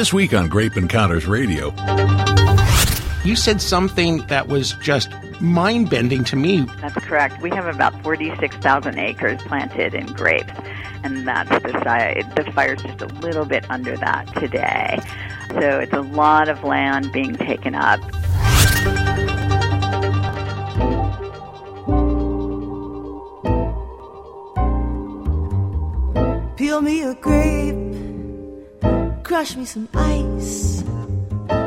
This week on Grape Encounters Radio. You said something that was just mind bending to me. That's correct. We have about 46,000 acres planted in grapes, and that's the size. The fire's just a little bit under that today. So it's a lot of land being taken up. Peel me a grape, crush me some ice.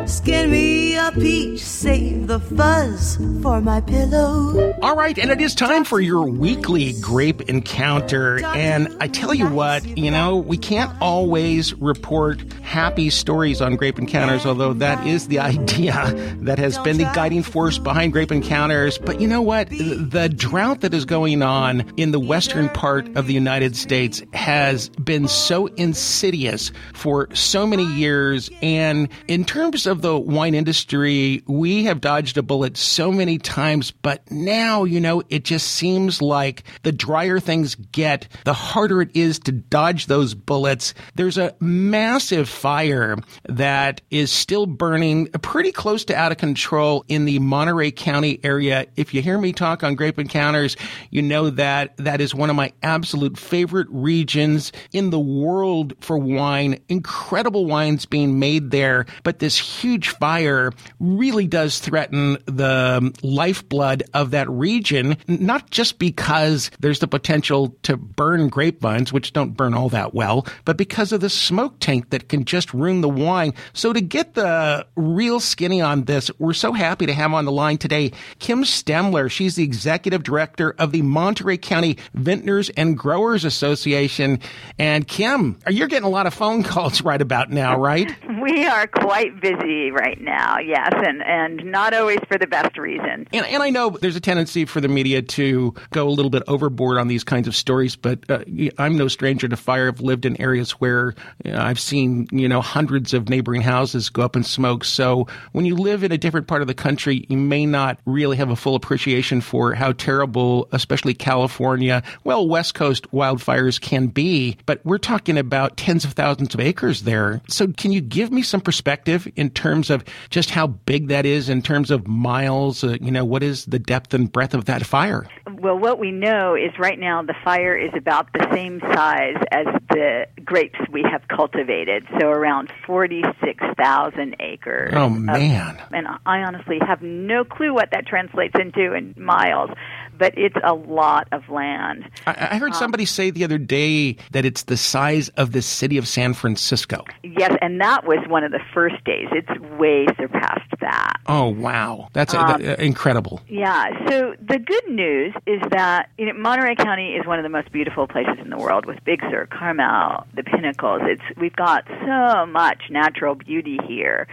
Skin me a peach, save the fuzz for my pillow. All right, and it is time for your weekly grape encounter. And I tell you what, you know, we can't always report happy stories on grape encounters, although that is the idea that has been the guiding force behind grape encounters. But you know what? The drought that is going on in the western part of the United States has been so insidious for so many years. And in terms of the wine industry, we have dodged a bullet so many times, but now, you know, it just seems like the drier things get, the harder it is to dodge those bullets. There's a massive fire that is still burning pretty close to out of control in the Monterey County area. If you hear me talk on Grape Encounters, you know that that is one of my absolute favorite regions in the world for wine. Incredible wines being made there, but this huge fire really does threaten the lifeblood of that region, not just because there's the potential to burn grapevines, which don't burn all that well, but because of the smoke taint that can just ruin the wine. So to get the real skinny on this, we're so happy to have on the line today Kim Stemler. She's the executive director of the Monterey County Vintners and Growers Association. And Kim, you're getting a lot of phone calls right about now, right? We are quite busy right now, yes, and, and not always for the best reason. And, and I know there's a tendency for the media to go a little bit overboard on these kinds of stories, but uh, I'm no stranger to fire. I've lived in areas where you know, I've seen, you know, hundreds of neighboring houses go up in smoke. So when you live in a different part of the country, you may not really have a full appreciation for how terrible, especially California, well, West Coast wildfires can be. But we're talking about tens of thousands of acres there. So can you give me some perspective in terms of just how big that is in terms of miles? Uh, you know, what is the depth and breadth of that fire? Well, what we know is right now the fire is about the same size as the grapes we have cultivated, so around 46,000 acres. Oh, man. Of, and I honestly have no clue what that translates into in miles but it's a lot of land. I, I heard um, somebody say the other day that it's the size of the city of San Francisco. Yes, and that was one of the first days. It's way surpassed that. Oh wow, that's um, uh, incredible. Yeah. So the good news is that you know, Monterey County is one of the most beautiful places in the world, with Big Sur, Carmel, the Pinnacles. It's we've got so much natural beauty here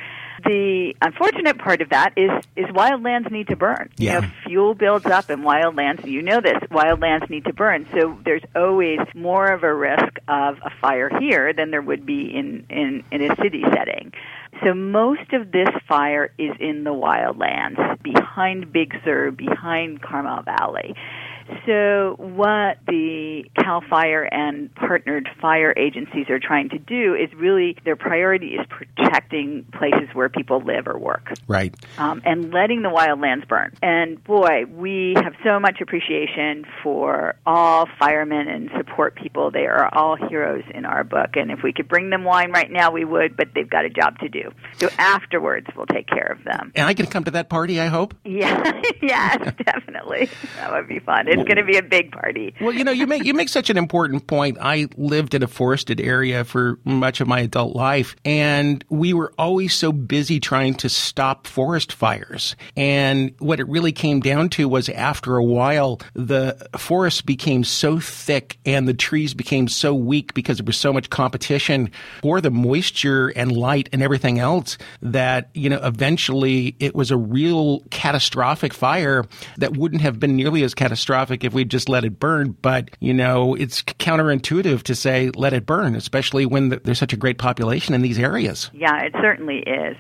the unfortunate part of that is is wildlands need to burn. Yeah. You know, fuel builds up in wildlands. You know this. Wildlands need to burn. So there's always more of a risk of a fire here than there would be in in, in a city setting. So most of this fire is in the wildlands, behind Big Sur, behind Carmel Valley. So, what the CAL FIRE and partnered fire agencies are trying to do is really their priority is protecting places where people live or work. Right. Um, and letting the wildlands burn. And boy, we have so much appreciation for all firemen and support people. They are all heroes in our book. And if we could bring them wine right now, we would, but they've got a job to do. So, afterwards, we'll take care of them. And I can come to that party, I hope? Yeah, yes, definitely. That would be fun. It's going to be a big party. Well, you know, you make you make such an important point. I lived in a forested area for much of my adult life, and we were always so busy trying to stop forest fires. And what it really came down to was after a while, the forest became so thick and the trees became so weak because there was so much competition for the moisture and light and everything else that, you know, eventually it was a real catastrophic fire that wouldn't have been nearly as catastrophic if we just let it burn. But, you know, it's counterintuitive to say let it burn, especially when there's such a great population in these areas. Yeah, it certainly is.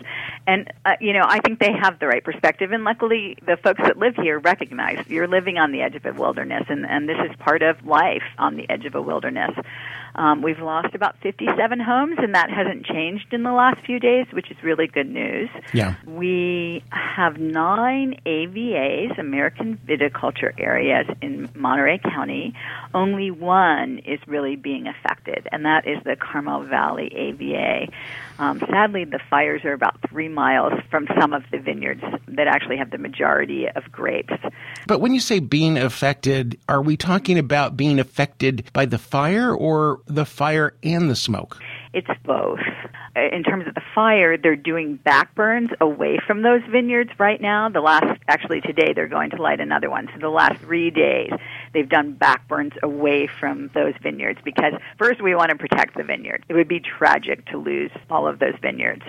And, uh, you know, I think they have the right perspective. And luckily, the folks that live here recognize you're living on the edge of a wilderness, and, and this is part of life on the edge of a wilderness. Um, we've lost about 57 homes, and that hasn't changed in the last few days, which is really good news. Yeah. We have nine AVAs, American Viticulture Areas, in Monterey County. Only one is really being affected, and that is the Carmel Valley AVA. Um, sadly, the fires are about three miles from some of the vineyards that actually have the majority of grapes. But when you say being affected, are we talking about being affected by the fire or the fire and the smoke? It's both. Uh, in terms of the fire, they're doing backburns away from those vineyards right now. The last, actually today, they're going to light another one. So the last three days, they've done backburns away from those vineyards because first we want to protect the vineyard. It would be tragic to lose all of those vineyards.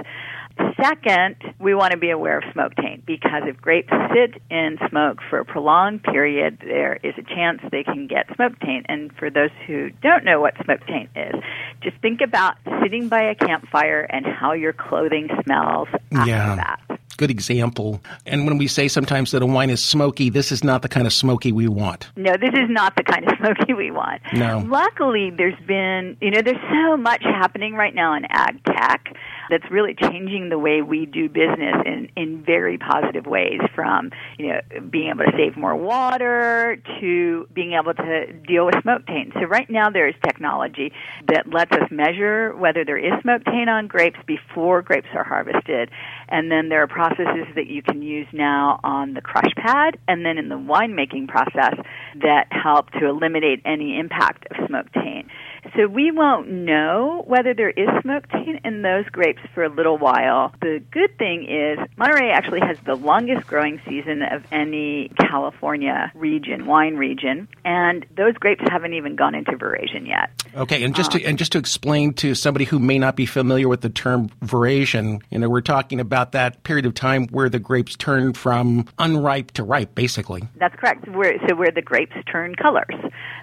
Second, we want to be aware of smoke taint because if grapes sit in smoke for a prolonged period, there is a chance they can get smoke taint. And for those who don't know what smoke taint is, just think about sitting by a campfire and how your clothing smells after Yeah. that. Good example. And when we say sometimes that a wine is smoky, this is not the kind of smoky we want. No, this is not the kind of smoky we want. No. Luckily, there's been, you know, there's so much happening right now in ag tech that's really changing the way we do business in, in very positive ways from, you know, being able to save more water to being able to deal with smoke taint. So right now there is technology that lets us measure whether there is smoke taint on grapes before grapes are harvested. And then there are processes that you can use now on the crush pad and then in the winemaking process that help to eliminate any impact of smoke taint. So we won't know whether there is smoke taint in those grapes for a little while. The good thing is Monterey actually has the longest growing season of any California region, wine region, and those grapes haven't even gone into veraison yet. Okay, and just to um, and just to explain to somebody who may not be familiar with the term veraison, you know, we're talking about that period of time where the grapes turn from unripe to ripe, basically. That's correct. Where, so where the grapes turn colors,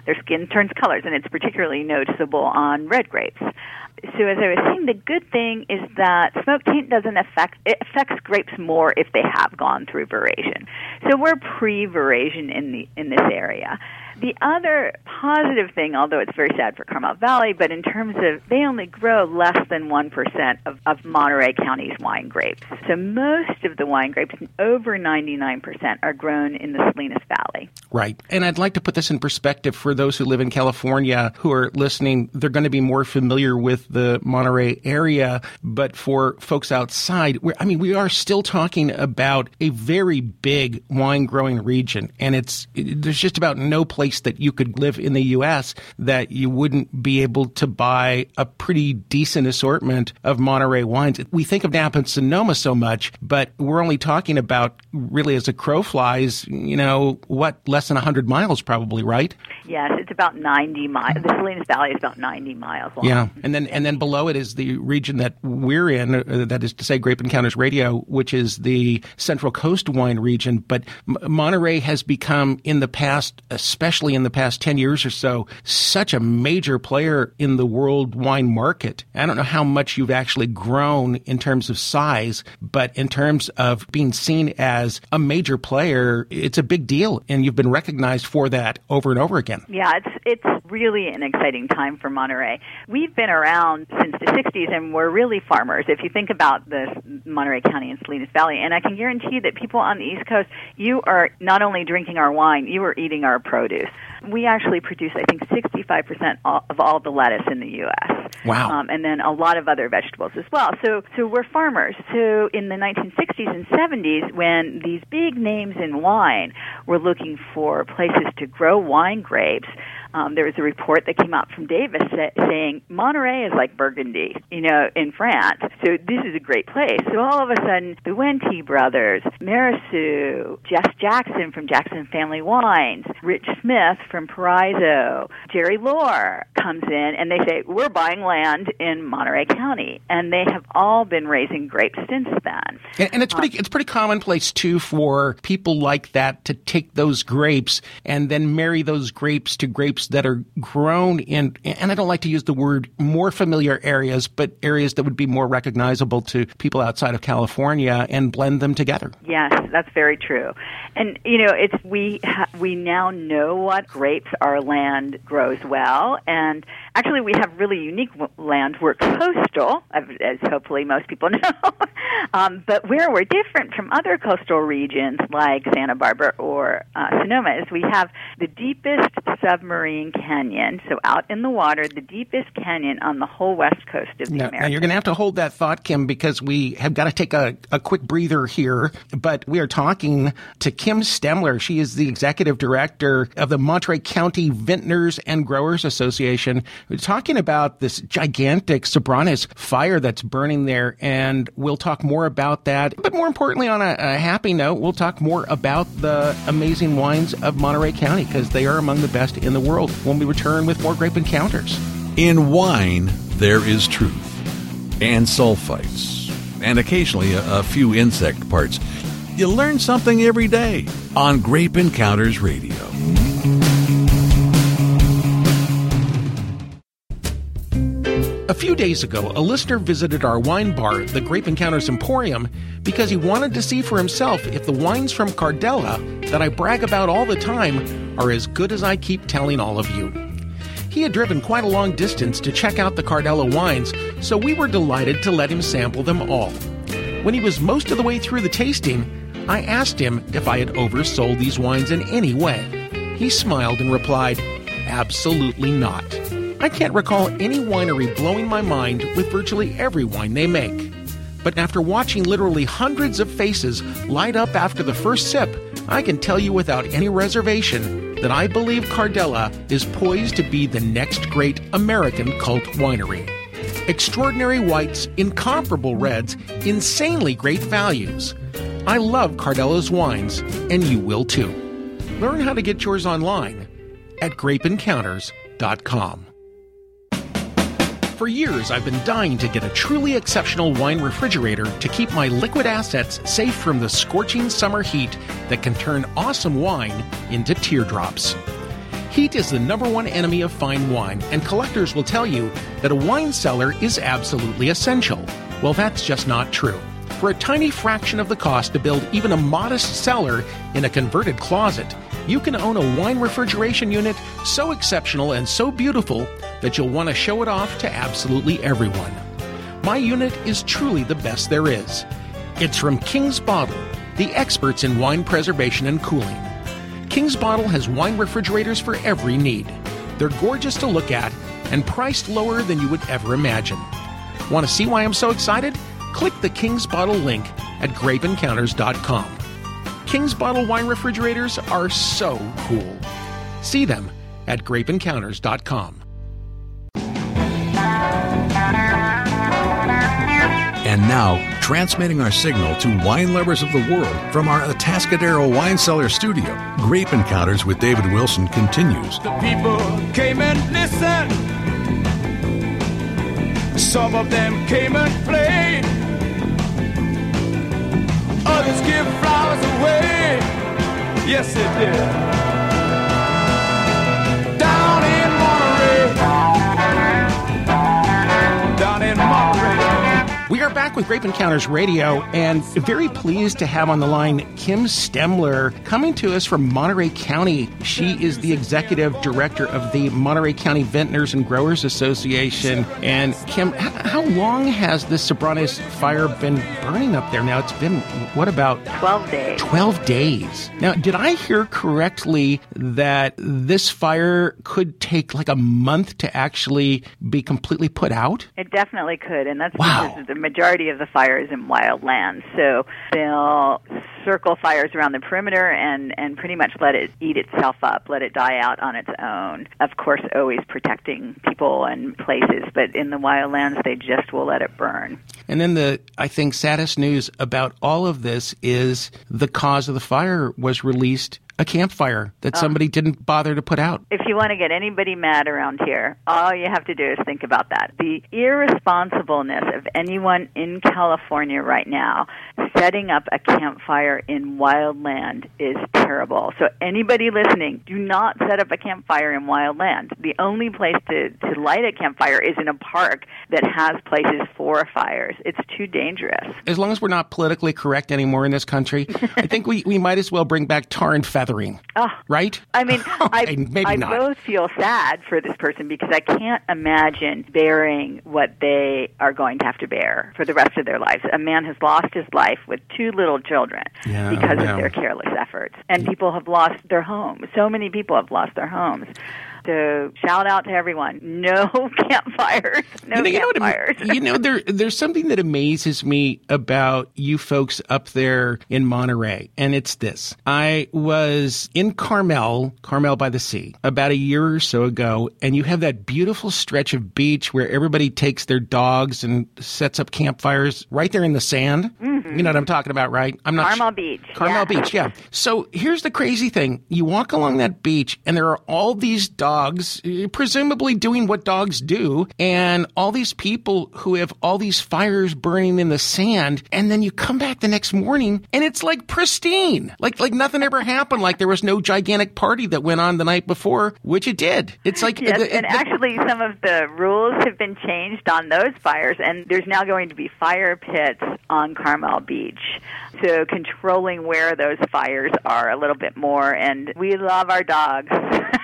their skin turns colors, and it's particularly noticeable on red grapes. So as I was saying, the good thing is that smoke taint doesn't affect it affects grapes more if they have gone through veraison. So we're pre-veraison in the in this area. The other positive thing, although it's very sad for Carmel Valley, but in terms of they only grow less than 1% of, of Monterey County's wine grapes. So most of the wine grapes, over 99%, are grown in the Salinas Valley. Right. And I'd like to put this in perspective for those who live in California who are listening. They're going to be more familiar with the Monterey area, but for folks outside, I mean, we are still talking about a very big wine growing region, and it's it, there's just about no place that you could live in the U.S. that you wouldn't be able to buy a pretty decent assortment of Monterey wines. We think of Napa and Sonoma so much, but we're only talking about really as a crow flies, you know, what less than 100 miles probably, right? Yes, it's about 90 miles. The Salinas Valley is about 90 miles long. Yeah, and then and then below it is the region that we're in, uh, that is to say, Grape Encounters Radio, which is the Central Coast wine region. But M- Monterey has become, in the past, especially in the past ten years or so, such a major player in the world wine market. I don't know how much you've actually grown in terms of size, but in terms of being seen as a major player, it's a big deal, and you've been recognized for that over and over again. Yeah, it's it's really an exciting time for Monterey. We've been around since the 60s and we're really farmers. If you think about the Monterey County and Salinas Valley, and I can guarantee that people on the East Coast, you are not only drinking our wine, you are eating our produce. We actually produce, I think, 65% of all the lettuce in the U.S. Wow. Um, and then a lot of other vegetables as well. So, so we're farmers. So in the 1960s and 70s, when these big names in wine were looking for places to grow wine grapes, um, there was a report that came out from Davis sa- saying Monterey is like Burgundy, you know, in France. So this is a great place. So all of a sudden, the Wente brothers, Mirassou, Jess Jackson from Jackson Family Wines, Rich Smith from Paraiso, Jerry Lohr comes in and they say, We're buying land in Monterey County. And they have all been raising grapes since then. And, and it's pretty it's pretty commonplace too for people like that to take those grapes and then marry those grapes to grapes that are grown in and I don't like to use the word more familiar areas, but areas that would be more recognizable to people outside of California and blend them together. Yes, that's very true. And you know, it's we ha- we now know what grapes our land grows well and actually we have really unique land. We're coastal, as hopefully most people know. um, but where we're different from other coastal regions like Santa Barbara or uh, Sonoma is we have the deepest submarine canyon. So out in the water, the deepest canyon on the whole west coast of the now, Americas. Now you're going to have to hold that thought, Kim, because we have got to take a, a quick breather here. But we are talking to Kim Stemler. She is the executive director of the Monterey County Vintners and Growers Association. We're talking about this gigantic Sobranes fire that's burning there, and we'll talk more about that. But more importantly, on a, a happy note, we'll talk more about the amazing wines of Monterey County because they are among the best in the world when we return with more Grape Encounters. In wine, there is truth, and sulfites, and occasionally a, a few insect parts. You learn something every day on Grape Encounters Radio. A few days ago, a listener visited our wine bar, the Grape Encounters Emporium, because he wanted to see for himself if the wines from Cardella that I brag about all the time are as good as I keep telling all of you. He had driven quite a long distance to check out the Cardella wines, so we were delighted to let him sample them all. When he was most of the way through the tasting, I asked him if I had oversold these wines in any way. He smiled and replied, Absolutely not. I can't recall any winery blowing my mind with virtually every wine they make. But after watching literally hundreds of faces light up after the first sip, I can tell you without any reservation that I believe Cardella is poised to be the next great American cult winery. Extraordinary whites, incomparable reds, insanely great values. I love Cardella's wines, and you will too. Learn how to get yours online at grapeencounters.com. For years, I've been dying to get a truly exceptional wine refrigerator to keep my liquid assets safe from the scorching summer heat that can turn awesome wine into teardrops. Heat is the number one enemy of fine wine, and collectors will tell you that a wine cellar is absolutely essential. Well, that's just not true. For a tiny fraction of the cost to build even a modest cellar in a converted closet, you can own a wine refrigeration unit so exceptional and so beautiful that you'll want to show it off to absolutely everyone. My unit is truly the best there is. It's from King's Bottle, the experts in wine preservation and cooling. King's Bottle has wine refrigerators for every need. They're gorgeous to look at and priced lower than you would ever imagine. Want to see why I'm so excited? Click the King's Bottle link at grapeencounters.com. King's Bottle wine refrigerators are so cool. See them at grapeencounters.com. And now, transmitting our signal to wine lovers of the world from our Atascadero Wine Cellar studio, Grape Encounters with David Wilson continues. The people came and listened. Some of them came and played. Others give flowers away. Yes, they did. Down in Monterey. Down in Monterey. We are back with Grape Encounters Radio and very pleased to have on the line Kim Stemler coming to us from Monterey County. She is the executive director of the Monterey County Vintners and Growers Association. And Kim, how long has this Sobranes fire been burning up there now? It's been, what about 12 days. 12 days. Now, did I hear correctly that this fire could take like a month to actually be completely put out? It definitely could, and that's Wow. because the majority of the fires in wild lands. So they'll circle fires around the perimeter and and pretty much let it eat itself up, let it die out on its own. Of course, always protecting people and places, but in the wild lands, they just will let it burn. And then the, I think, saddest news about all of this is the cause of the fire was released a campfire that ah. somebody didn't bother to put out. If you want to get anybody mad around here, all you have to do is think about that. The irresponsibleness of anyone in California right now setting up a campfire in wildland is terrible. So anybody listening, do not set up a campfire in wildland. The only place to, to light a campfire is in a park that has places for fires. It's too dangerous. As long as we're not politically correct anymore in this country, I think we, we might as well bring back tar and feathering. Oh, ah, Right? I mean, I, Okay, maybe I not. both feel sad for this person because I can't imagine bearing what they are going to have to bear for the rest of their lives. A man has lost his life with two little children Yeah, because yeah. of their careless efforts. And people have lost their homes. So many people have lost their homes. So shout out to everyone. No campfires. No you know, you know campfires. you know, there there's something that amazes me about you folks up there in Monterey, and it's this. I was in Carmel, Carmel by the Sea, about a year or so ago, and you have that beautiful stretch of beach where everybody takes their dogs and sets up campfires right there in the sand. You know what I'm talking about, right? I'm not Mm-hmm. Carmel su- Beach, Carmel yeah. Beach, yeah. So here's the crazy thing. You walk along that beach and there are all these dogs, eh, presumably doing what dogs do, and all these people who have all these fires burning in the sand, and then you come back the next morning and it's like pristine. Like like nothing ever happened, like there was no gigantic party that went on the night before, which it did. It's like Yes, the- and the- actually, some of the rules have been changed on those fires, and there's now going to be fire pits on Carmel Beach. So controlling where those fires are a little bit more, and we love our dogs.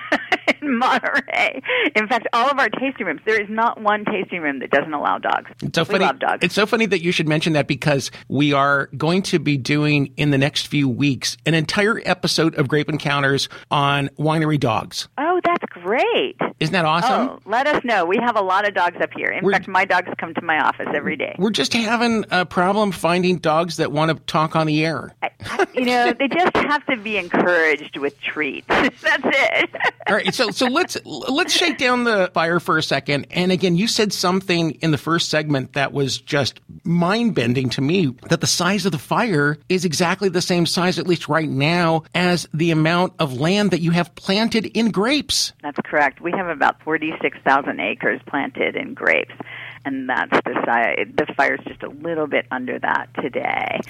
In Monterey. In fact, all of our tasting rooms, there is not one tasting room that doesn't allow dogs. It's so we funny. love dogs. It's so funny that you should mention that because we are going to be doing in the next few weeks an entire episode of Grape Encounters on winery dogs. oh, that's great. Isn't that awesome? Oh, let us know. We have a lot of dogs up here. In We're- fact, my dogs come to my office every day. We're just having a problem finding dogs that want to talk on the air. I- you know, they just have to be encouraged with treats. That's it. All right, so so let's let's shake down the fire for a second. And again, you said something in the first segment that was just mind bending to me. That the size of the fire is exactly the same size, at least right now, as the amount of land that you have planted in grapes. That's correct. We have about 46,000 acres planted in grapes, and that's the size. The fire's just a little bit under that today.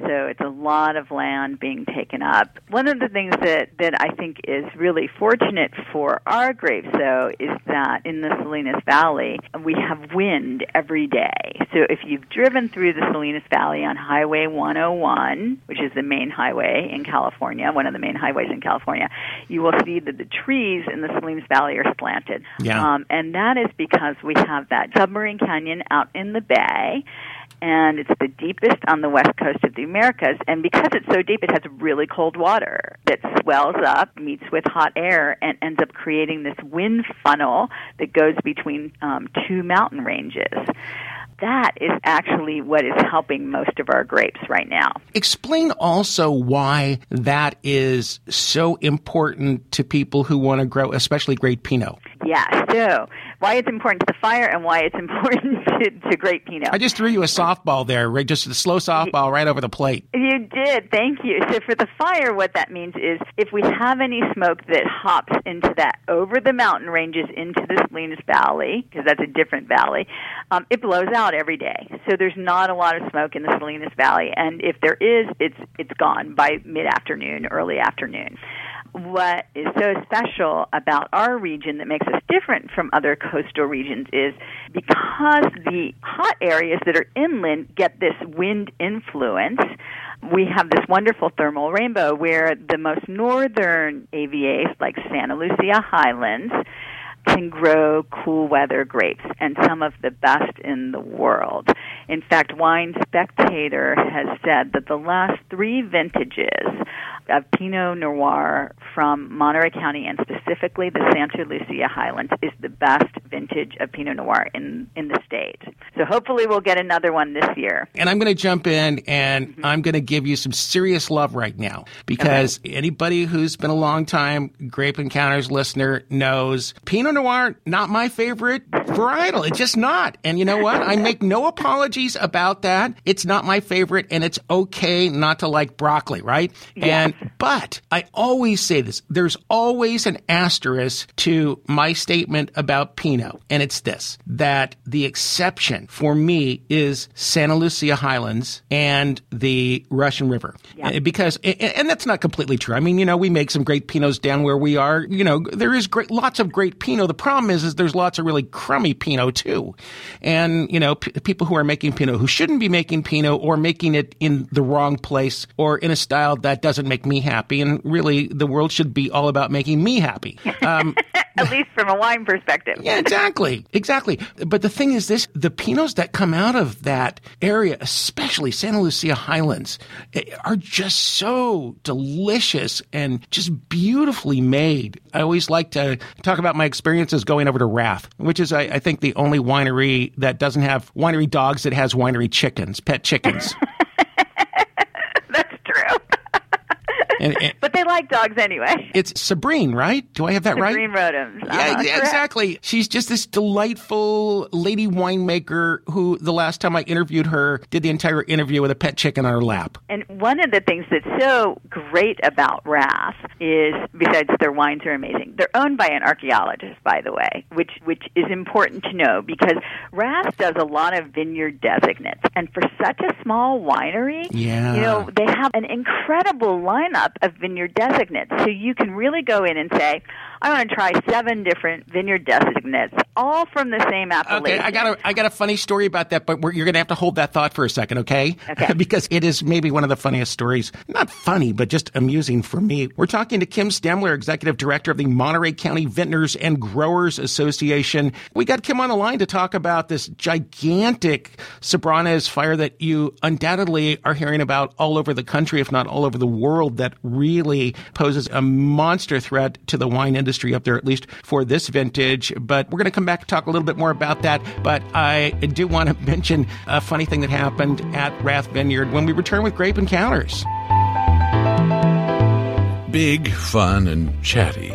So it's a lot of land being taken up. One of the things that, that I think is really fortunate for our grapes, though, is that in the Salinas Valley, we have wind every day. So if you've driven through the Salinas Valley on Highway 101, which is the main highway in California, one of the main highways in California, you will see that the trees in the Salinas Valley are slanted. Yeah. Um, and that is because we have that submarine canyon out in the bay and it's the deepest on the west coast of the Americas. And because it's so deep, it has really cold water that swells up, meets with hot air, and ends up creating this wind funnel that goes between um, two mountain ranges. That is actually what is helping most of our grapes right now. Explain also why that is so important to people who want to grow, especially great Pinot. Yeah, so why it's important to the fire and why it's important to, to great Pinot. I just threw you a softball there, right? Just a slow softball right over the plate. You did. Thank you. So for the fire, what that means is if we have any smoke that hops into that over the mountain ranges into the Salinas Valley, because that's a different valley, um, it blows out every day. So there's not a lot of smoke in the Salinas Valley, and if there is, it's it's gone by mid afternoon, early afternoon. What is so special about our region that makes us different from other coastal regions is because the hot areas that are inland get this wind influence we have this wonderful thermal rainbow where the most northern AVAs, like Santa Lucia Highlands, can grow cool weather grapes and some of the best in the world. In fact, Wine Spectator has said that the last three vintages of Pinot Noir from Monterey County and specifically the Santa Lucia Highlands is the best vintage of Pinot Noir in, in the state. So hopefully we'll get another one this year. And I'm going to jump in and mm-hmm. I'm going to give you some serious love right now because anybody who's been a long time Grape Encounters listener knows Pinot Noir, not my favorite varietal. It's just not. And you know what? I make no about that. It's not my favorite and it's okay not to like broccoli, right? And And but I always say this: there's always an asterisk to my statement about Pinot, and it's this: that the exception for me is Santa Lucia Highlands and the Russian River, Yeah. Eh, because and that's not completely true. I mean, you know, we make some great Pinots down where we are. You know, there is great, lots of great Pinot. The problem is, is there's lots of really crummy Pinot too, and you know, p- people who are making Pinot who shouldn't be making Pinot or making it in the wrong place or in a style that doesn't make me happy. And really, the world should be all about making me happy. Um, At least from a wine perspective. yeah, exactly. Exactly. But the thing is this, the Pinots that come out of that area, especially Santa Lucia Highlands, eh, are just so delicious and just beautifully made. I always like to talk about my experiences going over to Wrath, which is, I, I think, the only winery that doesn't have winery dogs, that has winery chickens, pet chickens. That's true. And, and but they like dogs anyway. it's Sabrine, right? Do I have that right? Sabrine Rodems. Yeah, Uh-huh, ex- correct. exactly. She's just this delightful lady winemaker who, the last time I interviewed her, did the entire interview with a pet chicken on her lap. And one of the things that's so great about Wrath is, besides their wines are amazing, they're owned by an archaeologist, by the way, which which is important to know because Wrath does a lot of vineyard designates, and for such a small winery, Yeah. you know, they have an incredible lineup of vineyard designates. So you can really go in and say, I want to try seven different vineyard designates, all from the same appellation. Okay, I got a I got a funny story about that, but we're, you're going to have to hold that thought for a second, okay? Okay. because it is maybe one of the funniest stories. Not funny, but just amusing for me. We're talking to Kim Stemler, executive director of the Monterey County Vintners and Growers Association. We got Kim on the line to talk about this gigantic Sobranes fire that you undoubtedly are hearing about all over the country, if not all over the world, that really poses a monster threat to the wine industry up there, at least for this vintage. But we're going to come back and talk a little bit more about that. But I do want to mention a funny thing that happened at Wrath Vineyard when we return with Grape Encounters. Big, fun, and chatty,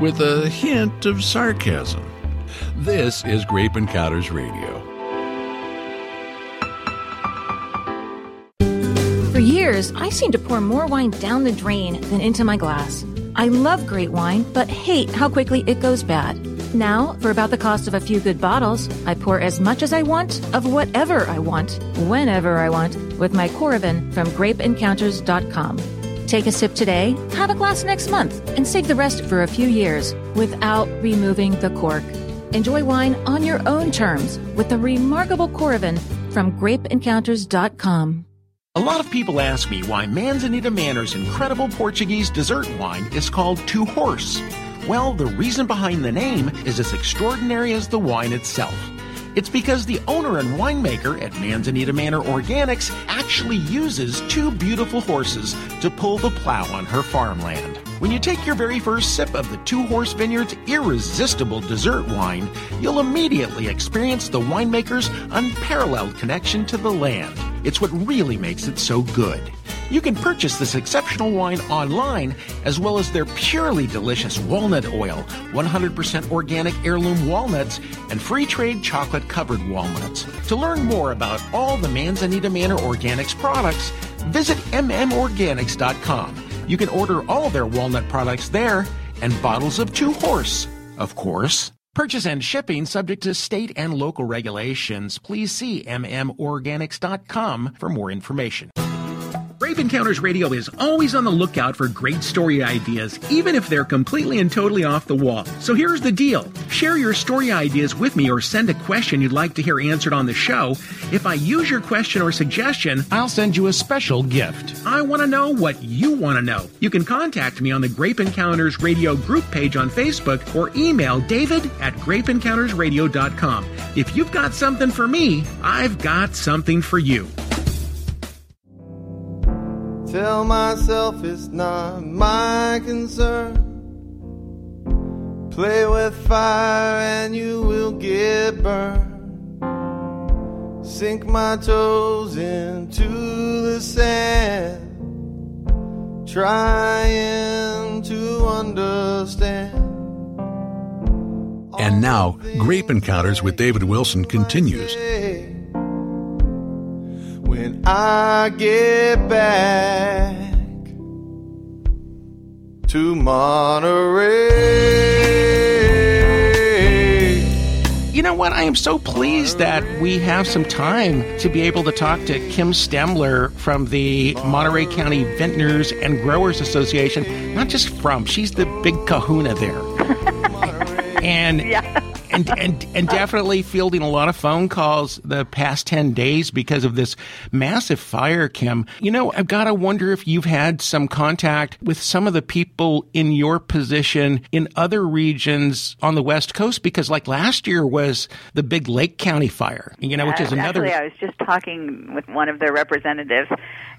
with a hint of sarcasm. This is Grape Encounters Radio. For years, I seemed to pour more wine down the drain than into my glass. I love great wine, but hate how quickly it goes bad. Now, for about the cost of a few good bottles, I pour as much as I want of whatever I want, whenever I want, with my Coravin from grapeencounters.com. Take a sip today, have a glass next month, and save the rest for a few years without removing the cork. Enjoy wine on your own terms with the remarkable Coravin from grapeencounters.com. A lot of people ask me why Manzanita Manor's incredible Portuguese dessert wine is called Two Horse. Well, the reason behind the name is as extraordinary as the wine itself. It's because the owner and winemaker at Manzanita Manor Organics actually uses two beautiful horses to pull the plow on her farmland. When you take your very first sip of the Two Horse Vineyard's irresistible dessert wine, you'll immediately experience the winemaker's unparalleled connection to the land. It's what really makes it so good. You can purchase this exceptional wine online, as well as their purely delicious walnut oil, 100% organic heirloom walnuts, and free trade chocolate covered walnuts. To learn more about all the Manzanita Manor Organics products, visit mmorganics.com. You can order all their walnut products there and bottles of Two Horse, of course. Purchase and shipping subject to state and local regulations. Please see mmorganics.com for more information. Grape Encounters Radio is always on the lookout for great story ideas, even if they're completely and totally off the wall. So here's the deal. Share your story ideas with me or send a question you'd like to hear answered on the show. If I use your question or suggestion, I'll send you a special gift. I want to know what you want to know. You can contact me on the Grape Encounters Radio group page on Facebook or email david at grapeencountersradio.com. If you've got something for me, I've got something for you. Tell myself it's not my concern. Play with fire and you will get burned. Sink my toes into the sand. Trying to understand. And now, Grape Encounters with David Wilson continues. When I get back, to Monterey. You know what? I am so pleased that we have some time to be able to talk to Kim Stemler from the Monterey County Vintners and Growers Association. Not just from, she's the big kahuna there. and Yeah. And, and and definitely fielding a lot of phone calls the past 10 days because of this massive fire kim you know i've got to wonder if you've had some contact with some of the people in your position in other regions on the west coast because like last year was the big lake county fire you know which is another Actually, I was just talking with one of their representatives,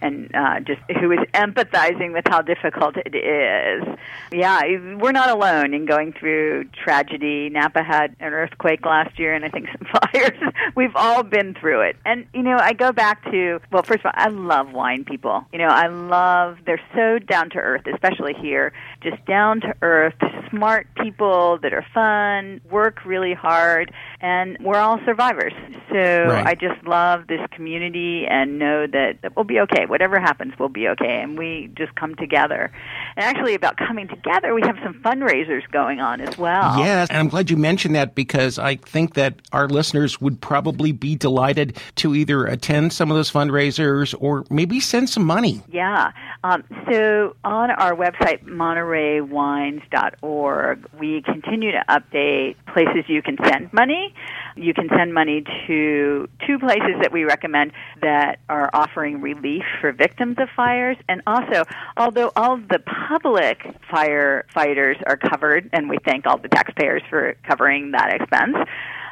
and uh, just who is empathizing with how difficult it is. Yeah, we're not alone in going through tragedy. Napa had an earthquake last year, and I think some fires. We've all been through it. And you know, I go back to well, first of all, I love wine people. You know, I love they're so down to earth, especially here. Just down to earth, smart people that are fun, work really hard, and we're all survivors. So Right. I just love this community and know that, that we'll be okay. Whatever happens, we'll be okay. And we just come together. And actually, about coming together, we have some fundraisers going on as well. Yes, and I'm glad you mentioned that because I think that our listeners would probably be delighted to either attend some of those fundraisers or maybe send some money. Yeah. Um, so on our website, montereywines.org, we continue to update places you can send money. You can send money to two places that we recommend that are offering relief for victims of fires. And also, although all the public firefighters are covered, and we thank all the taxpayers for covering that expense,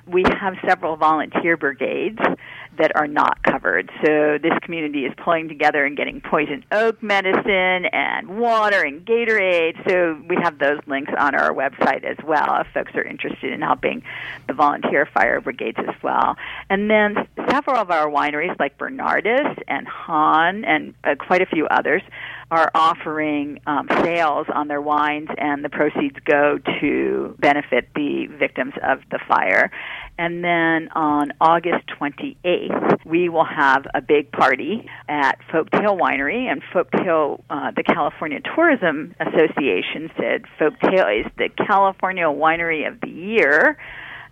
we have several volunteer brigades that are not covered. So this community is pulling together and getting poison oak medicine and water and Gatorade. So we have those links on our website as well if folks are interested in helping the volunteer fire brigades as well. And then several of our wineries like Bernardus and Hahn and uh, quite a few others are offering um, sales on their wines, and the proceeds go to benefit the victims of the fire. And then on August 28th, we will have a big party at Folktale Winery. And Folktale, uh, the California Tourism Association said Folktale is the California Winery of the Year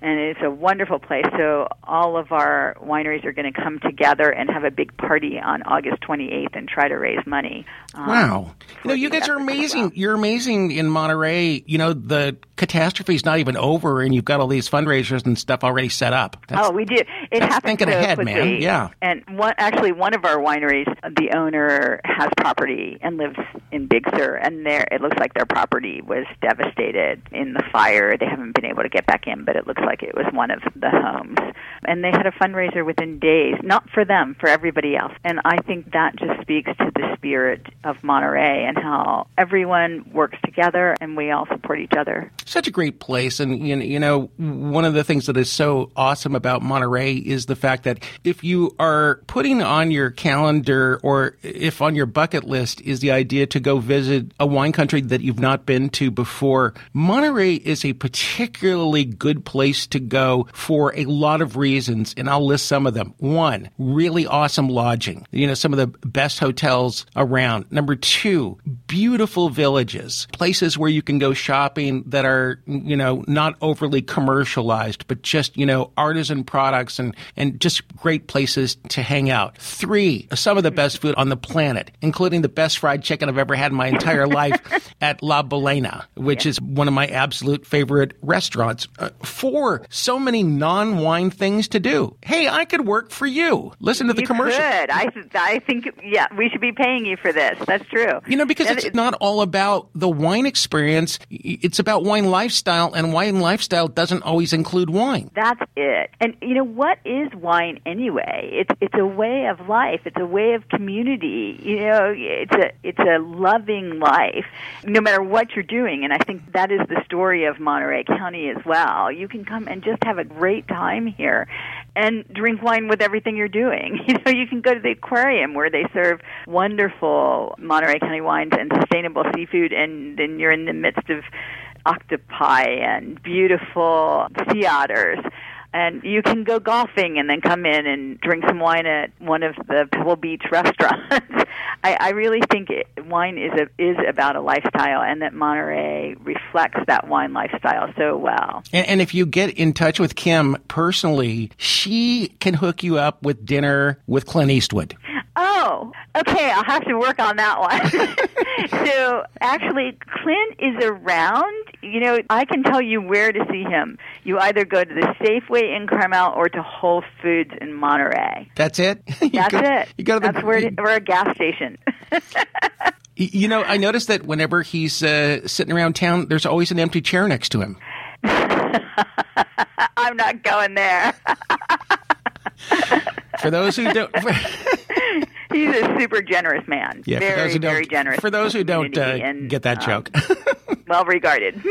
and it's a wonderful place. So all of our wineries are going to come together and have a big party on August 28th and try to raise money. um, Wow. You know, you guys are amazing. well. You're amazing in Monterey. You know, the catastrophe's not even over and you've got all these fundraisers and stuff already set up. That's, oh, we do. It happens thinking so ahead, man. Yeah. And one, actually, one of our wineries, the owner has property and lives in Big Sur, and there it looks like their property was devastated in the fire. They haven't been able to get back in, but it looks like it was one of the homes. And they had a fundraiser within days, not for them, for everybody else. And I think that just speaks to the spirit of Monterey and how everyone works together and we all support each other. Such a great place. And, you know, one of the things that is so awesome about Monterey is the fact that if you are putting on your calendar or if on your bucket list is the idea to go visit a wine country that you've not been to before, Monterey is a particularly good place to go for a lot of reasons. And I'll list some of them. One, really awesome lodging. You know, some of the best hotels around. Number two, beautiful villages, places where you can go shopping that are, you know, not overly commercialized, but just, you know, artisan products and, and just great places to hang out. Three, some of the best food on the planet, including the best fried chicken I've ever had in my entire life at La Balena, which is one of my absolute favorite restaurants. Uh, four, so many non-wine things to do. Hey, I could work for you. Listen to the commercial. Could. I, I think, yeah, we should be paying you for this. That's true. You know, because it's not all about the wine experience. It's about wine lifestyle, and wine lifestyle doesn't always include wine. That's it. And you know what is wine anyway? It's it's a way of life. It's a way of community. You know, it's a it's a loving life, no matter what you're doing. And I think that is the story of Monterey County as well. You can come and just have a great time here, and drink wine with everything you're doing. You know, you can go to the aquarium where they serve wonderful Monterey County wines and sustainable seafood, and then you're in the midst of octopi and beautiful sea otters. and you can go golfing and then come in and drink some wine at one of the Pebble Beach restaurants. I, I really think it, wine is a, is about a lifestyle, and that Monterey reflects that wine lifestyle so well. And, and if you get in touch with Kim personally, she can hook you up with dinner with Clint Eastwood. Oh, okay. I'll have to work on that one. so actually, Clint is around. You know, I can tell you where to see him. You either go to the Safeway in Carmel or to Whole Foods in Monterey. That's it. You That's go- it. You go to the, That's where it, or a gas station. You know, I noticed that whenever he's uh, sitting around town, there's always an empty chair next to him. I'm not going there. For those who don't, He's a super generous man. yeah, very, for those who very generous. for those who don't uh, and, get that um, joke. well regarded.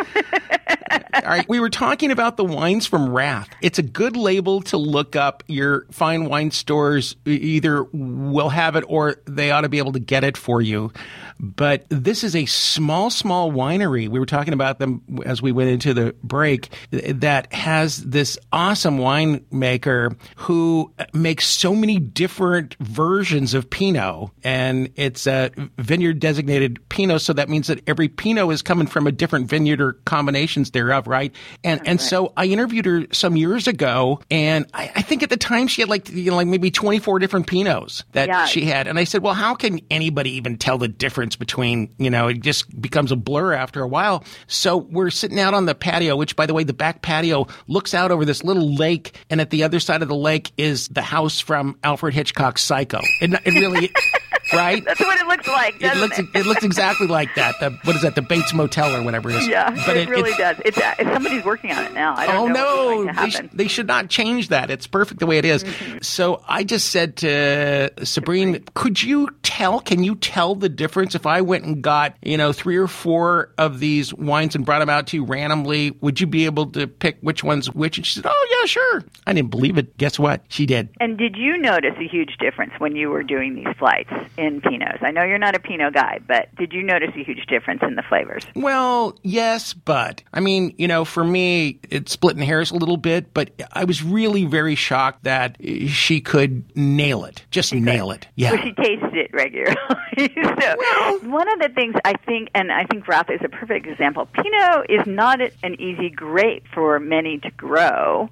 All right, we were talking about the wines from Wrath. It's a good label to look up. Your fine wine stores either will have it or they ought to be able to get it for you. But this is a small, small winery. We were talking about them as we went into the break that has this awesome winemaker who makes so many different versions of Pinot. And it's a vineyard designated Pinot. So that means that every Pinot is coming from a different vineyard or combinations thereof, right? And and so I interviewed her some years ago, and I, I think at the time she had like you know like maybe twenty four different Pinots that Yeah. she had, and I said, well, how can anybody even tell the difference between you know it just becomes a blur after a while. So we're sitting out on the patio, which by the way, the back patio looks out over this little lake, and at the other side of the lake is the house from Alfred Hitchcock's Psycho. It, it really. Right? That's what it looks like, It looks it? it looks exactly like that. The, what is that? The Bates Motel or whatever it is. Yeah, but it, really does. It's uh, somebody's working on it now. I Oh don't know no, what's going to they, sh- they should not change that. It's perfect the way it is. Mm-hmm. So I just said to Sabrine, could you tell? Can you tell the difference if I went and got you know three or four of these wines and brought them out to you randomly? Would you be able to pick which one's which? And she said, Oh yeah, sure. I didn't believe it. Guess what? She did. And did you notice a huge difference when you were doing these flights in Pinots? I know you're not a Pinot guy, but did you notice a huge difference in the flavors? Well, yes, but I mean, you know, for me, it's splitting hairs a little bit, but I was really very shocked that she could nail it. Just nail it. Yeah. Well, she tasted it regularly. so one of the things I think, and I think Wrath is a perfect example. Pinot is not an easy grape for many to grow.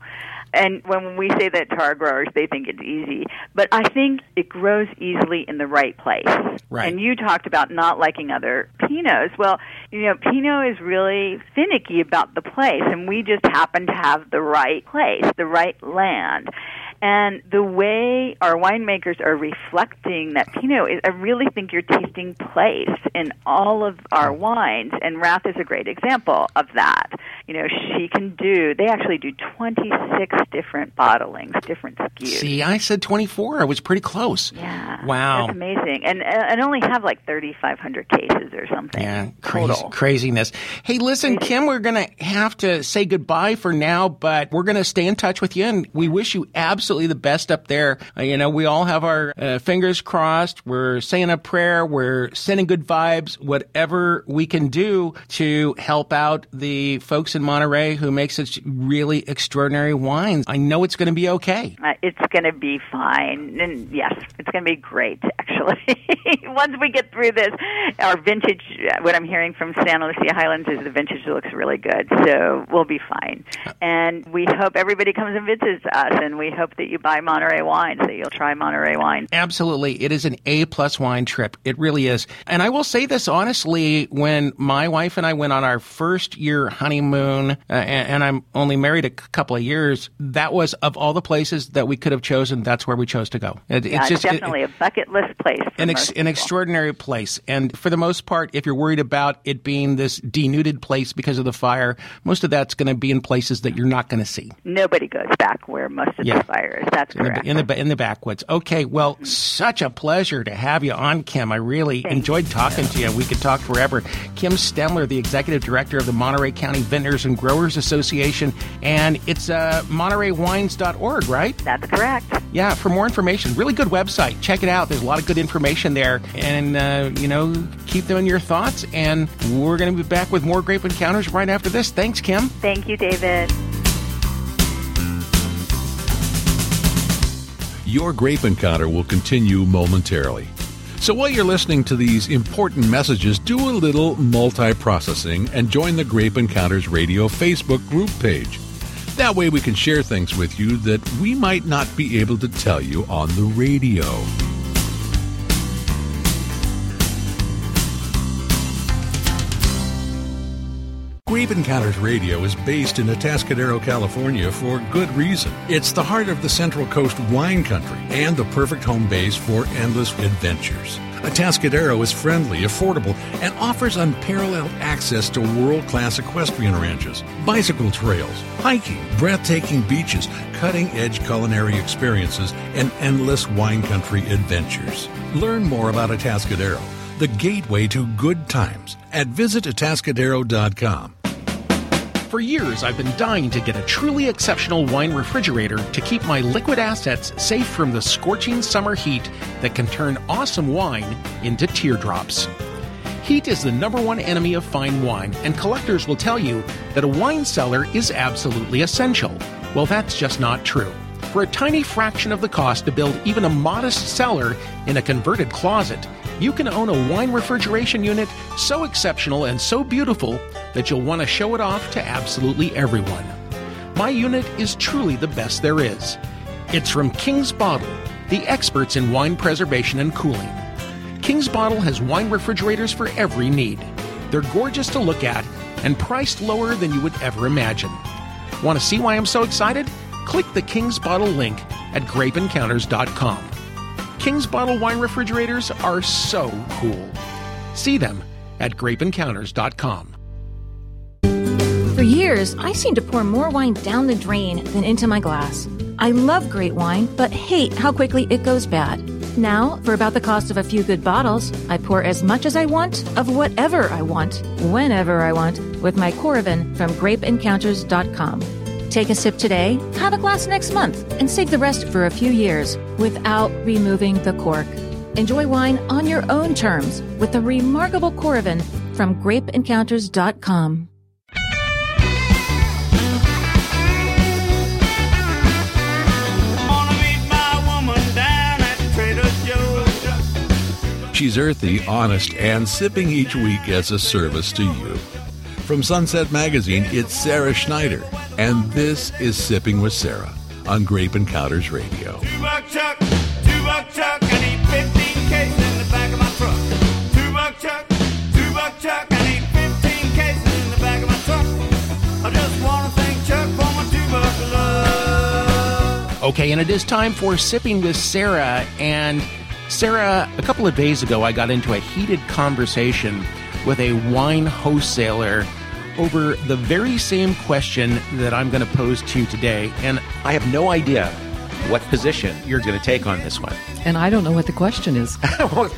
And when we say that to our growers, they think it's easy. But I think it grows easily in the right place. Right. And you talked about not liking other Pinots. Well, you know, Pinot is really finicky about the place, and we just happen to have the right place, the right land. And the way our winemakers are reflecting that Pinot is, I really think you're tasting place in all of our wines, and Wrath is a great example of that. You know, she can do, they actually do 26 different bottlings, different SKUs. See, I said 24. I was pretty close. Yeah. Wow. That's amazing. And, uh, and only have like 3,500 cases or something. Yeah, crazy, craziness. Hey, listen, Kim, we're going to have to say goodbye for now, but we're going to stay in touch with you, and we wish you absolutely the best up there. Uh, you know, we all have our uh, fingers crossed. We're saying a prayer. We're sending good vibes. Whatever we can do to help out the folks in Monterey who make such really extraordinary wines. I know it's going to be okay. Uh, it's going to be fine. And yes, it's going to be great, actually. Once we get through this, our vintage, what I'm hearing from Santa Lucia Highlands is the vintage looks really good. So we'll be fine. And we hope everybody comes and visits us, and we hope that you buy Monterey wines, that you'll try Monterey wine. Absolutely. It is an A plus wine trip. It really is. And I will say this honestly, when my wife and I went on our first year honeymoon, uh, and, and I'm only married a couple of years, that was of all the places that we could have chosen, that's where we chose to go. It, Yeah, it's, definitely a bucket list place. An, ex- an extraordinary place. And for the most part, if you're worried about it being this denuded place because of the fire, most of that's going to be in places that you're not going to see. Nobody goes back where most of Yeah. the fire is. That's In correct. the, in the in the backwoods. Okay, well, such a pleasure to have you on, Kim. I really enjoyed talking to you. We could talk forever. Kim Stemler, the executive director of the Monterey County Vintners and Growers Association, and it's uh, MontereyWines.org, right? That's correct. Yeah. For more information, really good website. Check it out. There's a lot of good information there, and uh, you know, keep them in your thoughts. And we're going to be back with more grape encounters right after this. Thanks, Kim. Thank you, David. Your grape encounter will continue momentarily. So while you're listening to these important messages, do a little multi processing and join the Grape Encounters Radio Facebook group page. That way we can share things with you that we might not be able to tell you on the radio. Grape Encounters Radio is based in Atascadero, California for good reason. It's the heart of the Central Coast wine country and the perfect home base for endless adventures. Atascadero is friendly, affordable, and offers unparalleled access to world class equestrian ranches, bicycle trails, hiking, breathtaking beaches, cutting edge culinary experiences, and endless wine country adventures. Learn more about Atascadero, the gateway to good times, at visitatascadero.com. For years, I've been dying to get a truly exceptional wine refrigerator to keep my liquid assets safe from the scorching summer heat that can turn awesome wine into teardrops. Heat is the number one enemy of fine wine, and collectors will tell you that a wine cellar is absolutely essential. Well, that's just not true. For a tiny fraction of the cost to build even a modest cellar in a converted closet, you can own a wine refrigeration unit so exceptional and so beautiful that you'll want to show it off to absolutely everyone. My unit is truly the best there is. It's from King's Bottle, the experts in wine preservation and cooling. King's Bottle has wine refrigerators for every need. They're gorgeous to look at and priced lower than you would ever imagine. Want to see why I'm so excited? Click the King's Bottle link at grapeencounters.com. King's Bottle wine refrigerators are so cool. See them at grapeencounters.com. For years, I seemed to pour more wine down the drain than into my glass. I love great wine, but hate how quickly it goes bad. Now, for about the cost of a few good bottles, I pour as much as I want of whatever I want, whenever I want, with my Coravin from grapeencounters.com. Take a sip today, have a glass next month, and save the rest for a few years without removing the cork. Enjoy wine on your own terms with the remarkable Coravin from grapeencounters.com. Wanna meet my woman down at Trader Joe's. She's earthy, honest, and sipping each week as a service to you. From Sunset Magazine, it's Sara Schneider, and this is Sipping with Sara on Grape Encounters Radio. Two buck chuck, two buck chuck, I need 15 cases in the back of my truck. Two buck chuck, two buck chuck, I need 15 cases in the back of my truck. I just wanna thank Chuck for my two buck love. Okay, and it is time for Sipping with Sara. And Sara, a couple of days ago, I got into a heated conversation with a wine wholesaler over the very same question that I'm going to pose to you today. And I have no idea what position you're going to take on this one. And I don't know what the question is. well,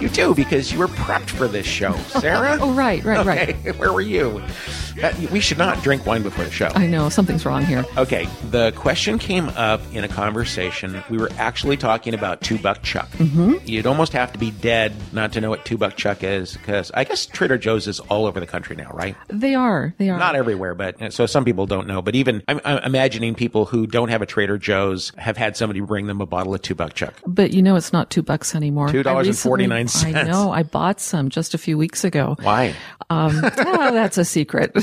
you do because you were prepped for this show, Sara. Oh, right, right, right. where were you? Uh, we should not drink wine before the show. I know something's wrong here. Okay, the question came up in a conversation. We were actually talking about two buck chuck. Mm-hmm. You'd almost have to be dead not to know what two buck chuck is, because I guess Trader Joe's is all over the country now, right? They are. They are. Not everywhere, but uh, so some people don't know. But even I'm, I'm imagining people who don't have a Trader Joe's have had somebody bring them a bottle of two buck chuck. But you know, it's not two bucks anymore. $2.49. I know. I bought some just a few weeks ago. Why? Um, that's a secret.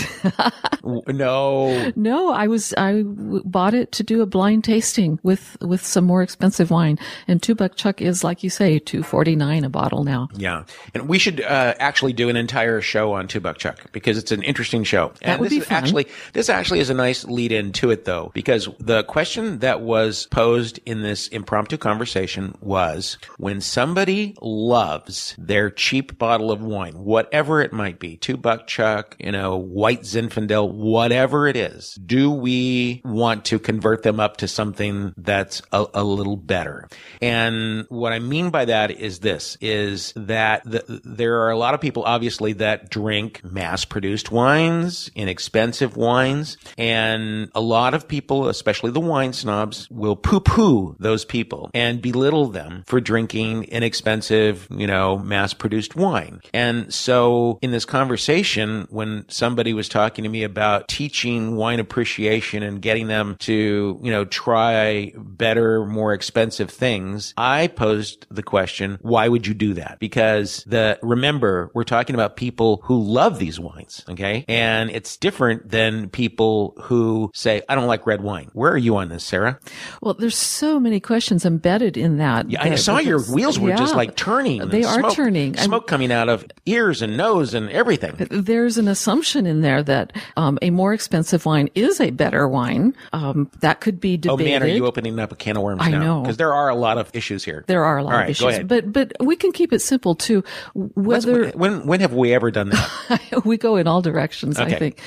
No. no, I was I w- bought it to do a blind tasting with with some more expensive wine. And two buck chuck is like you say, two forty nine a bottle now. Yeah, and we should uh, actually do an entire show on Two Buck Chuck because it's an interesting show. And That would this be fun. actually this actually is a nice lead in to it though, because the question that was posed in this impromptu conversation was when somebody loves their cheap bottle of wine, whatever it might be, Two Buck Chuck, you know, White Zinfandel, whatever it is, do we want to convert them up to something that's a, a little better? And what I mean by that is this, is that the, there are a lot of people obviously that drink mass produced wines, inexpensive wines, and a lot of people, especially the wine snobs, will poo poo those people and belittle them for drinking inexpensive, you know, mass produced wine. And so in this conversation, when somebody was talking to me about teaching wine appreciation and getting them to, you know, try better, more expensive things, I posed the question, why would you do that? Because the, remember, we're talking about people who love these wines. Okay. And it's different than people who say, I don't like red wine. Where are you on this, Sara? Well, there's so many questions embedded in that. Yeah, I that- saw your wheels were just like turning. They are smoke- turning. I'm- Smoke coming out of ears and nose and everything. There's an assumption in there that um, a more expensive wine is a better wine. Um, that could be debated. Oh man, are you opening up a can of worms I now? know. Because there are a lot of issues here. There are a lot All of right, issues, but but we can keep it simple too. Let's- Whether when when have we ever done that? we go in all directions, Okay. I think.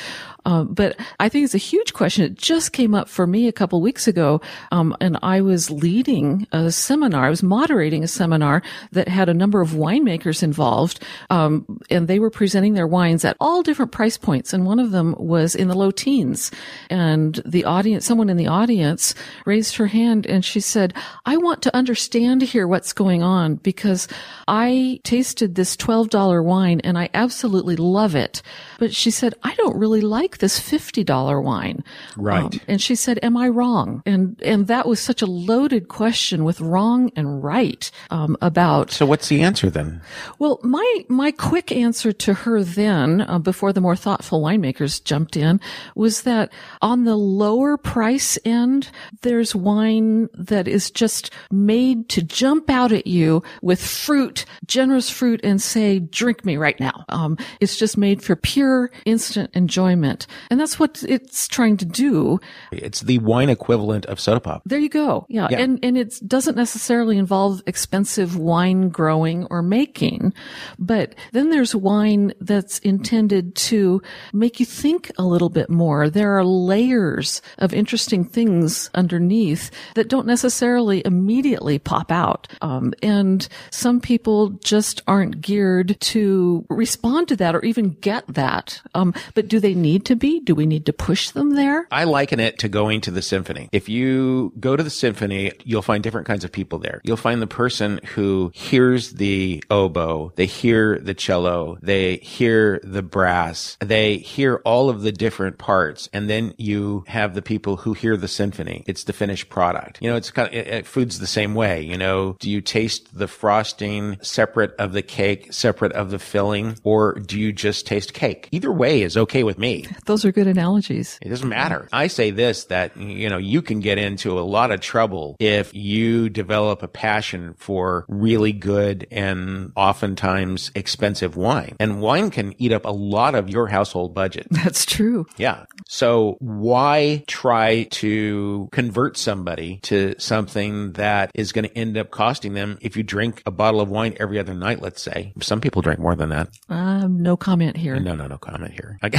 Um, but I think it's a huge question. It just came up for me a couple weeks ago, um, and I was leading a seminar. I was moderating a seminar that had a number of winemakers involved, um, and they were presenting their wines at all different price points. And one of them was in the low teens. And the audience, someone in the audience, raised her hand and she said, "I want to understand here what's going on because I tasted this twelve dollar wine and I absolutely love it." But she said, "I don't really like this $50 wine. Right. and she said, am I wrong? And, and that was such a loaded question with wrong and right, um, about, so what's the answer then? well, my, my quick answer to her then, uh, before the more thoughtful winemakers jumped in, was that on the lower price end, there's wine that is just made to jump out at you with fruit, generous fruit and say, drink me right now. Um, it's just made for pure instant enjoyment. And that's what it's trying to do. It's the wine equivalent of soda pop. There you go. Yeah. Yeah. And, and it doesn't necessarily involve expensive wine growing or making, but then there's wine that's intended to make you think a little bit more. There are layers of interesting things underneath that don't necessarily immediately pop out. Um, and some people just aren't geared to respond to that or even get that. Um, but do they need to be? Do we need to push them there? I liken it to going to the symphony. If you go to the symphony, you'll find different kinds of people there. You'll find the person who hears the oboe, they hear the cello, they hear the brass, they hear all of the different parts, and then you have the people who hear the symphony. It's the finished product. You know, it's kind of, it, it- food's the same way. You know, do you taste the frosting separate of the cake, separate of the filling, or do you just taste cake? Either way is okay with me. Those are good analogies. It doesn't matter. I say this that, you know, you can get into a lot of trouble if you develop a passion for really good and oftentimes expensive wine. And wine can eat up a lot of your household budget. That's true. Yeah. So why try to convert somebody to something that is going to end up costing them if you drink a bottle of wine every other night, let's say? Some people drink more than that. Um, no comment here. No, no, no comment here. Okay.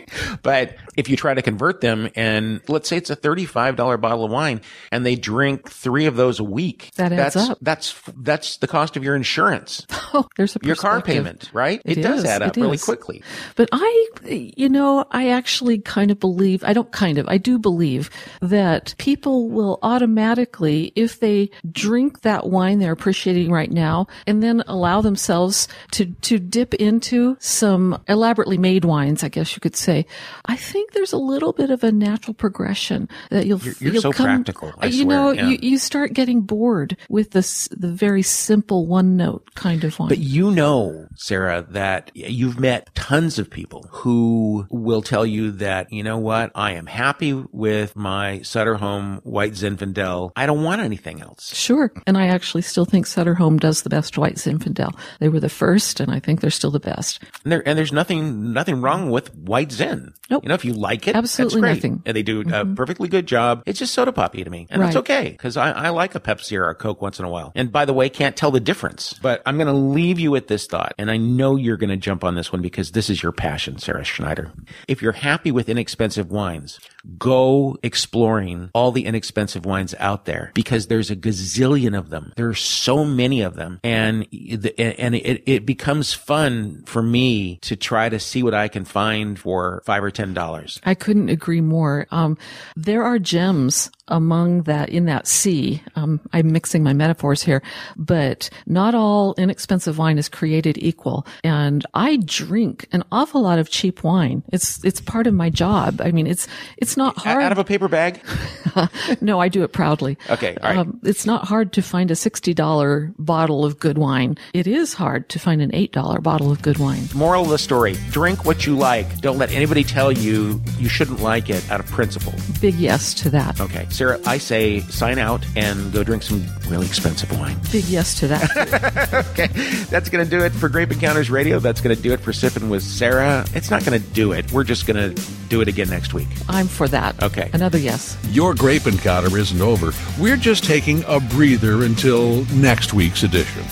but if you try to convert them and let's say it's a $35 bottle of wine and they drink three of those a week. That adds that's, up. That's, that's the cost of your insurance, Oh, there's a your car payment, right? It It, does add up really quickly. But I, you know, I actually kind of believe, I don't kind of, I do believe that people will automatically, if they drink that wine they're appreciating right now and then allow themselves to, to dip into some elaborately made wines, I guess you could say, I think there's a little bit of a natural progression that you'll, you're you'll so come, practical, I uh, you swear, know, yeah. you, you start getting bored with this, the very simple one note kind of wine. But you know, Sara, that you've met tons of people who will tell you that, you know what, I am happy with my Sutter Home White Zinfandel. I don't want anything else. Sure. And I actually still think Sutter Home does the best white Zinfandel. They were the first, and I think they're still the best. And, there, and there's nothing, nothing wrong with White Zin. Nope. You know, if you like it, Absolutely nothing. Mm-hmm. And they do a perfectly good job. It's just soda poppy to me. And that's okay. Cause I, I like a Pepsi or a Coke once in a while. And by the way, can't tell the difference. But I'm going to leave you with this thought. And I know you're going to jump on this one because this is your passion, Sara Schneider. If you're happy with inexpensive wines, go exploring all the inexpensive wines out there because there's a gazillion of them. There are so many of them. And, the, and it, it becomes fun for me to try to see what I can find five or ten dollars. I couldn't agree more. Um, there are gems among that, in that sea. Um, I'm mixing my metaphors here, but not all inexpensive wine is created equal. And I drink an awful lot of cheap wine. It's, it's part of my job. I mean, it's, it's not hard. Out of a paper bag? no, I do it proudly. Okay, all right. Um, it's not hard to find a $60 bottle of good wine. It is hard to find an $8 bottle of good wine. Moral of the story drink what you like. Don't let anybody tell you you shouldn't like it out of principle. Big yes to that. Okay, Sara, I say sign out and go drink some really expensive wine. Big yes to that. okay, that's going to do it for Grape Encounters Radio. That's going to do it for Sipping with Sara. It's not going to do it. We're just going to do it again next week. I'm for that. Okay. Another yes. Your grape encounter isn't over. We're just taking a breather until next week's edition.